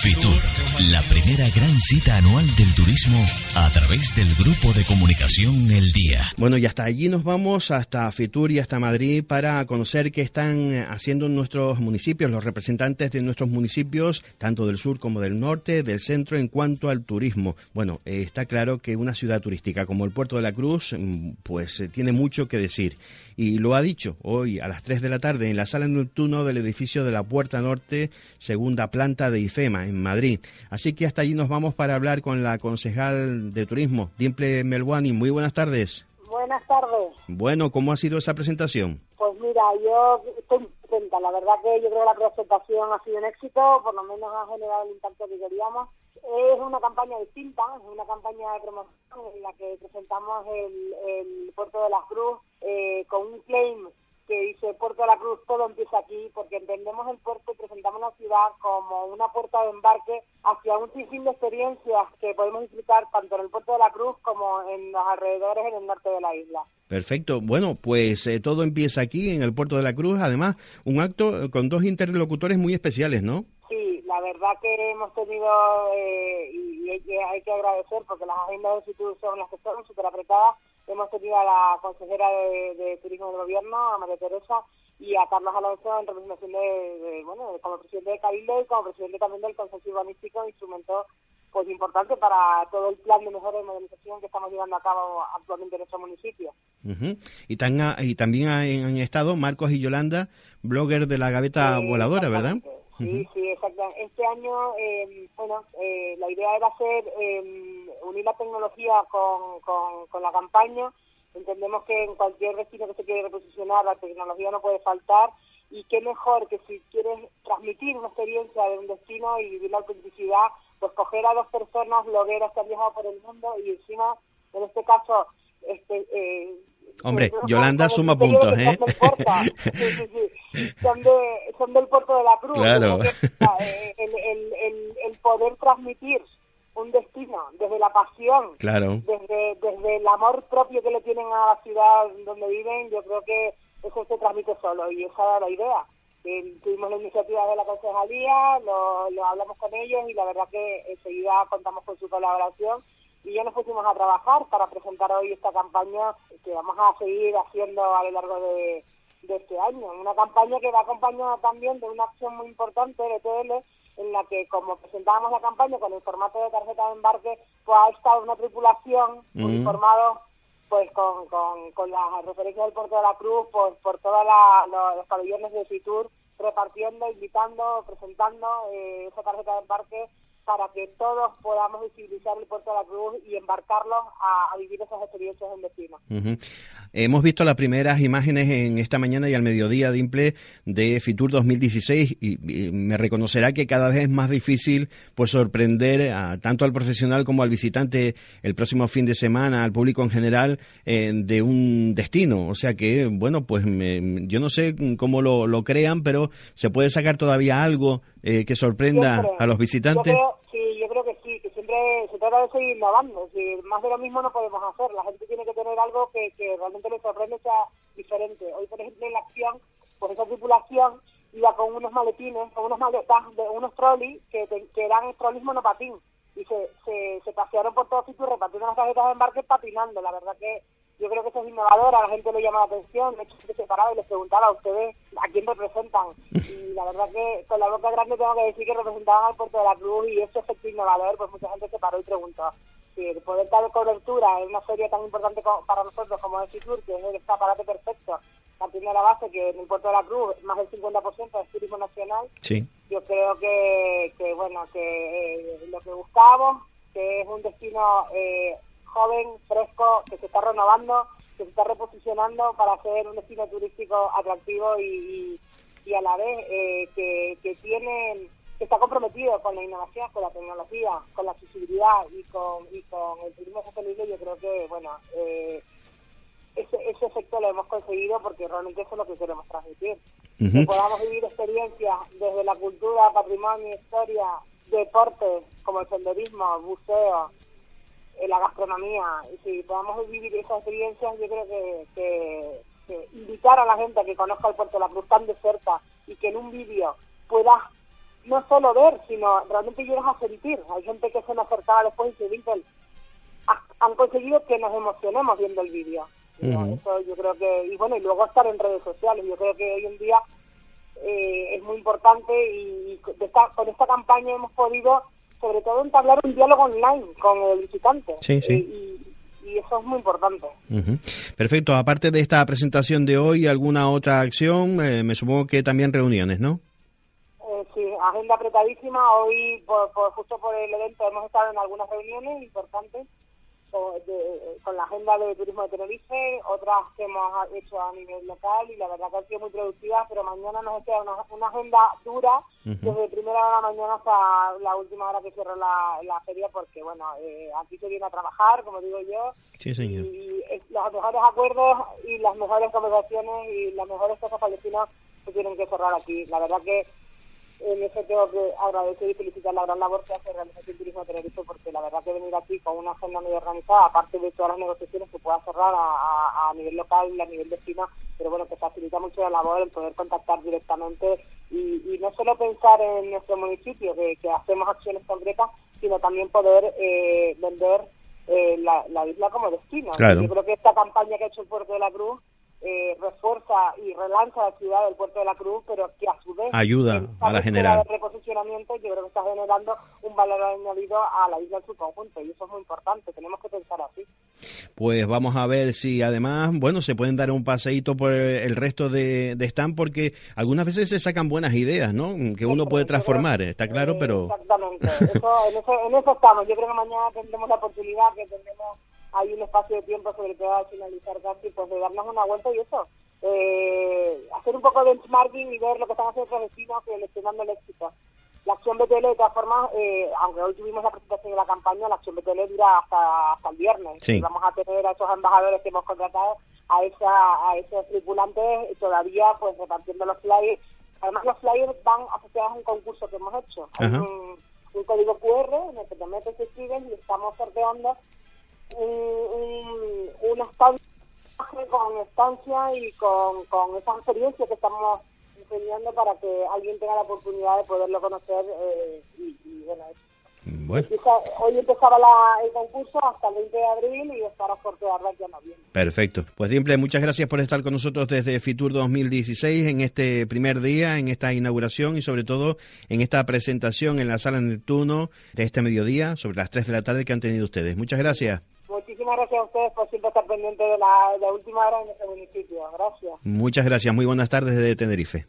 Fitur, la primera gran cita anual del turismo a través del grupo de comunicación El Día. Bueno, y hasta allí nos vamos, hasta Fitur y hasta Madrid, para conocer qué están haciendo nuestros municipios, los representantes de nuestros municipios, tanto del sur como del norte, del centro, en cuanto al turismo. Bueno, eh, está claro que una ciudad turística como el Puerto de la Cruz, mm, pues eh, tiene mucho que decir. Y lo ha dicho hoy a las 3 de la tarde en la sala nocturna del edificio de la Puerta Norte, segunda planta de IFEMA, en Madrid. Así que hasta allí nos vamos para hablar con la concejal de turismo, Dimple Melwani. Muy buenas tardes. Buenas tardes. Bueno, ¿cómo ha sido esa presentación? Pues mira, yo estoy contenta. La verdad que yo creo que la presentación ha sido un éxito, por lo menos ha generado el impacto que queríamos. Es una campaña distinta, es una campaña de promoción en la que presentamos el, el Puerto de la Cruz eh, con un claim que dice Puerto de la Cruz, todo empieza aquí, porque entendemos el puerto y presentamos la ciudad como una puerta de embarque hacia un sinfín de experiencias que podemos disfrutar tanto en el Puerto de la Cruz como en los alrededores en el norte de la isla. Perfecto. Bueno, pues eh, todo empieza aquí en el Puerto de la Cruz. Además, un acto con dos interlocutores muy especiales, ¿no? Sí, la verdad que hemos tenido, eh, y, hay, que, hay que agradecer, porque las agendas de futuro son las que son, súper apretadas, hemos tenido a la consejera de, Turismo del Gobierno, a María Teresa, y a Carlos Alonso en representación de, bueno, como presidente de Cabildo y como presidente también del Consejo Urbanístico, instrumento pues importante para todo el plan de mejora y modernización que estamos llevando a cabo actualmente en nuestro municipio. y, tan, y también han, estado Marcos y Yolanda, bloggers de la Gaveta Voladora, ¿verdad? Sí, sí, exactamente. Este año, eh, bueno, eh, la idea era hacer, eh, unir la tecnología con, con, la campaña. Entendemos que en cualquier destino que se quiere reposicionar, la tecnología no puede faltar. Y qué mejor que si quieres transmitir una experiencia de un destino y vivir la autenticidad, pues coger a dos personas blogueras que han viajado por el mundo y encima, en este caso, este, eh, Hombre, Yolanda suma puntos, ¿eh? Sí, sí, sí. Son, de, son del puerto de la Cruz. Claro. Eh, el, el, el, el, poder transmitir un destino desde la pasión, claro. desde, desde el amor propio que le tienen a la ciudad donde viven, yo creo que eso se transmite solo y esa era la idea. tuvimos la iniciativa de la concejalía, lo, lo hablamos con ellos y la verdad que enseguida contamos con su colaboración y ya nos pusimos a trabajar para presentar hoy esta campaña que vamos a seguir haciendo a lo largo de, este año. Una campaña que va acompañada también de una acción muy importante de TL en la que como presentábamos la campaña con el formato de tarjeta de embarque, pues ha estado una tripulación mm. uniformado pues con, con, con las referencias del Puerto de la Cruz, pues por todos los pabellones de Fitur, repartiendo, invitando, presentando eh, esa tarjeta de embarque para que todos podamos visibilizar el Puerto de la Cruz y embarcarlos a, vivir esas experiencias en destino. Hemos visto las primeras imágenes en esta mañana y al mediodía de Imple de Fitur 2016 y, me reconocerá que cada vez es más difícil pues sorprender a, tanto al profesional como al visitante el próximo fin de semana, al público en general, eh, de un destino. O sea que, bueno, pues yo no sé cómo lo, lo crean, pero se puede sacar todavía algo eh, que sorprenda a los visitantes? yo creo siempre se trata de seguir innovando. Si más de lo mismo no podemos hacer. La gente tiene que tener algo que, que realmente le sorprende, sea diferente. Hoy, por ejemplo, en la acción, por esa tripulación iba con unos maletines, con unos maletas, de unos trolleys que, que eran trolleys monopatín. Y se, se, se pasearon por todo sitio repartiendo las tarjetas de embarque patinando. La verdad que yo creo que eso es innovador, a la gente le llama la atención, me he hecho separado y les preguntaba a ustedes a quién representan. Y la verdad que con la boca grande tengo que decir que representaban al Puerto de la Cruz y ese efecto innovador, pues mucha gente se paró y preguntó. El poder dar cobertura en una feria tan importante para nosotros como es Fitur, que es el escaparate perfecto, la primera base, que en el Puerto de la Cruz más del 50% es turismo nacional, sí. yo creo que, que bueno, que eh, lo que buscamos, que es un destino eh, joven, fresco, que se está renovando, que se está reposicionando para ser un destino turístico atractivo y, y, a la vez eh, que, que tiene que está comprometido con la innovación, con la tecnología, con la accesibilidad y con, y con el turismo sostenible, yo creo que, bueno, eh, ese, ese efecto lo hemos conseguido porque realmente eso es lo que queremos transmitir. Que podamos vivir experiencias desde la cultura, patrimonio, historia, deporte, como el senderismo, buceo, la gastronomía, y si podamos vivir esas experiencias, yo creo que, que, invitar a la gente a que conozca el Puerto de la Cruz tan de cerca y que en un vídeo puedas no solo ver, sino realmente llegas a sentir. Hay gente que se nos acercaba después y se dice, han conseguido que nos emocionemos viendo el vídeo. Eso yo creo que, y bueno, y luego estar en redes sociales, yo creo que hoy en día eh, es muy importante y, con esta campaña hemos podido sobre todo entablar un diálogo online con el visitante. Sí, sí. Y, eso es muy importante. Perfecto. Aparte de esta presentación de hoy, ¿alguna otra acción? Eh, me supongo que también reuniones, ¿no? Eh, sí, agenda apretadísima. Hoy, por, justo por el evento, hemos estado en algunas reuniones importantes con la agenda de turismo de Tenerife, otras que hemos hecho a nivel local y la verdad que han sido muy productivas, pero mañana nos queda una, una agenda dura desde primera hora de la mañana hasta la última hora que cierra la, la feria porque, bueno, eh, aquí se viene a trabajar, como digo yo, y, los mejores acuerdos y las mejores conversaciones y las mejores cosas palestinas se tienen que cerrar aquí. La verdad que en eso tengo que agradecer y felicitar la gran labor que hace Realización Turismo Tenerife porque la verdad que venir aquí con una agenda muy organizada, aparte de todas las negociaciones que pueda cerrar a, a, nivel local y a nivel destino, pero bueno, que facilita mucho la labor el poder contactar directamente y, y no solo pensar en nuestro municipio, que, que hacemos acciones concretas, sino también poder eh, vender eh, la, la, isla como destino. Yo creo que esta campaña que ha hecho el Puerto de la Cruz eh, refuerza y relanza la ciudad del Puerto de la Cruz, pero que a su vez ayuda a la general. De reposicionamiento, yo creo que está generando un valor añadido a la isla en su conjunto y eso es muy importante, tenemos que pensar así. Pues vamos a ver si además, bueno, se pueden dar un paseíto por el resto de, de stand porque algunas veces se sacan buenas ideas, ¿no? Que uno puede transformar, está claro, pero... Exactamente, eso, en, eso, en eso estamos. Yo creo que mañana tendremos la oportunidad que tendremos hay un espacio de tiempo sobre todo al finalizar casi, pues de darnos una vuelta y eso, eh, hacer un poco de benchmarking y ver lo que están haciendo otros vecinos que les están dando el éxito. La acción BTL, de todas formas, eh, aunque hoy tuvimos la presentación de la campaña, la acción BTL dura hasta, hasta el viernes. Y vamos a tener a esos embajadores que hemos contratado, a esa a esos tripulantes, todavía pues repartiendo los flyers. Además, los flyers van asociados a un concurso que hemos hecho. Hay un, código QR en el que te metes y escribes y estamos sorteando un, un, estancia con estancia y con, con esa experiencia que estamos enseñando para que alguien tenga la oportunidad de poderlo conocer eh, y, bueno, Hoy empezaba el concurso hasta el 20 de abril y estará sortearla ya noviembre. Perfecto. Pues Dimple, muchas gracias por estar con nosotros desde Fitur 2016 en este primer día, en esta inauguración y sobre todo en esta presentación en la sala Neptuno de este mediodía sobre las 3 de la tarde que han tenido ustedes. Muchas gracias. Muchísimas gracias a ustedes por siempre estar pendientes de la, última hora en este municipio. Gracias. Muchas gracias. Muy buenas tardes desde Tenerife.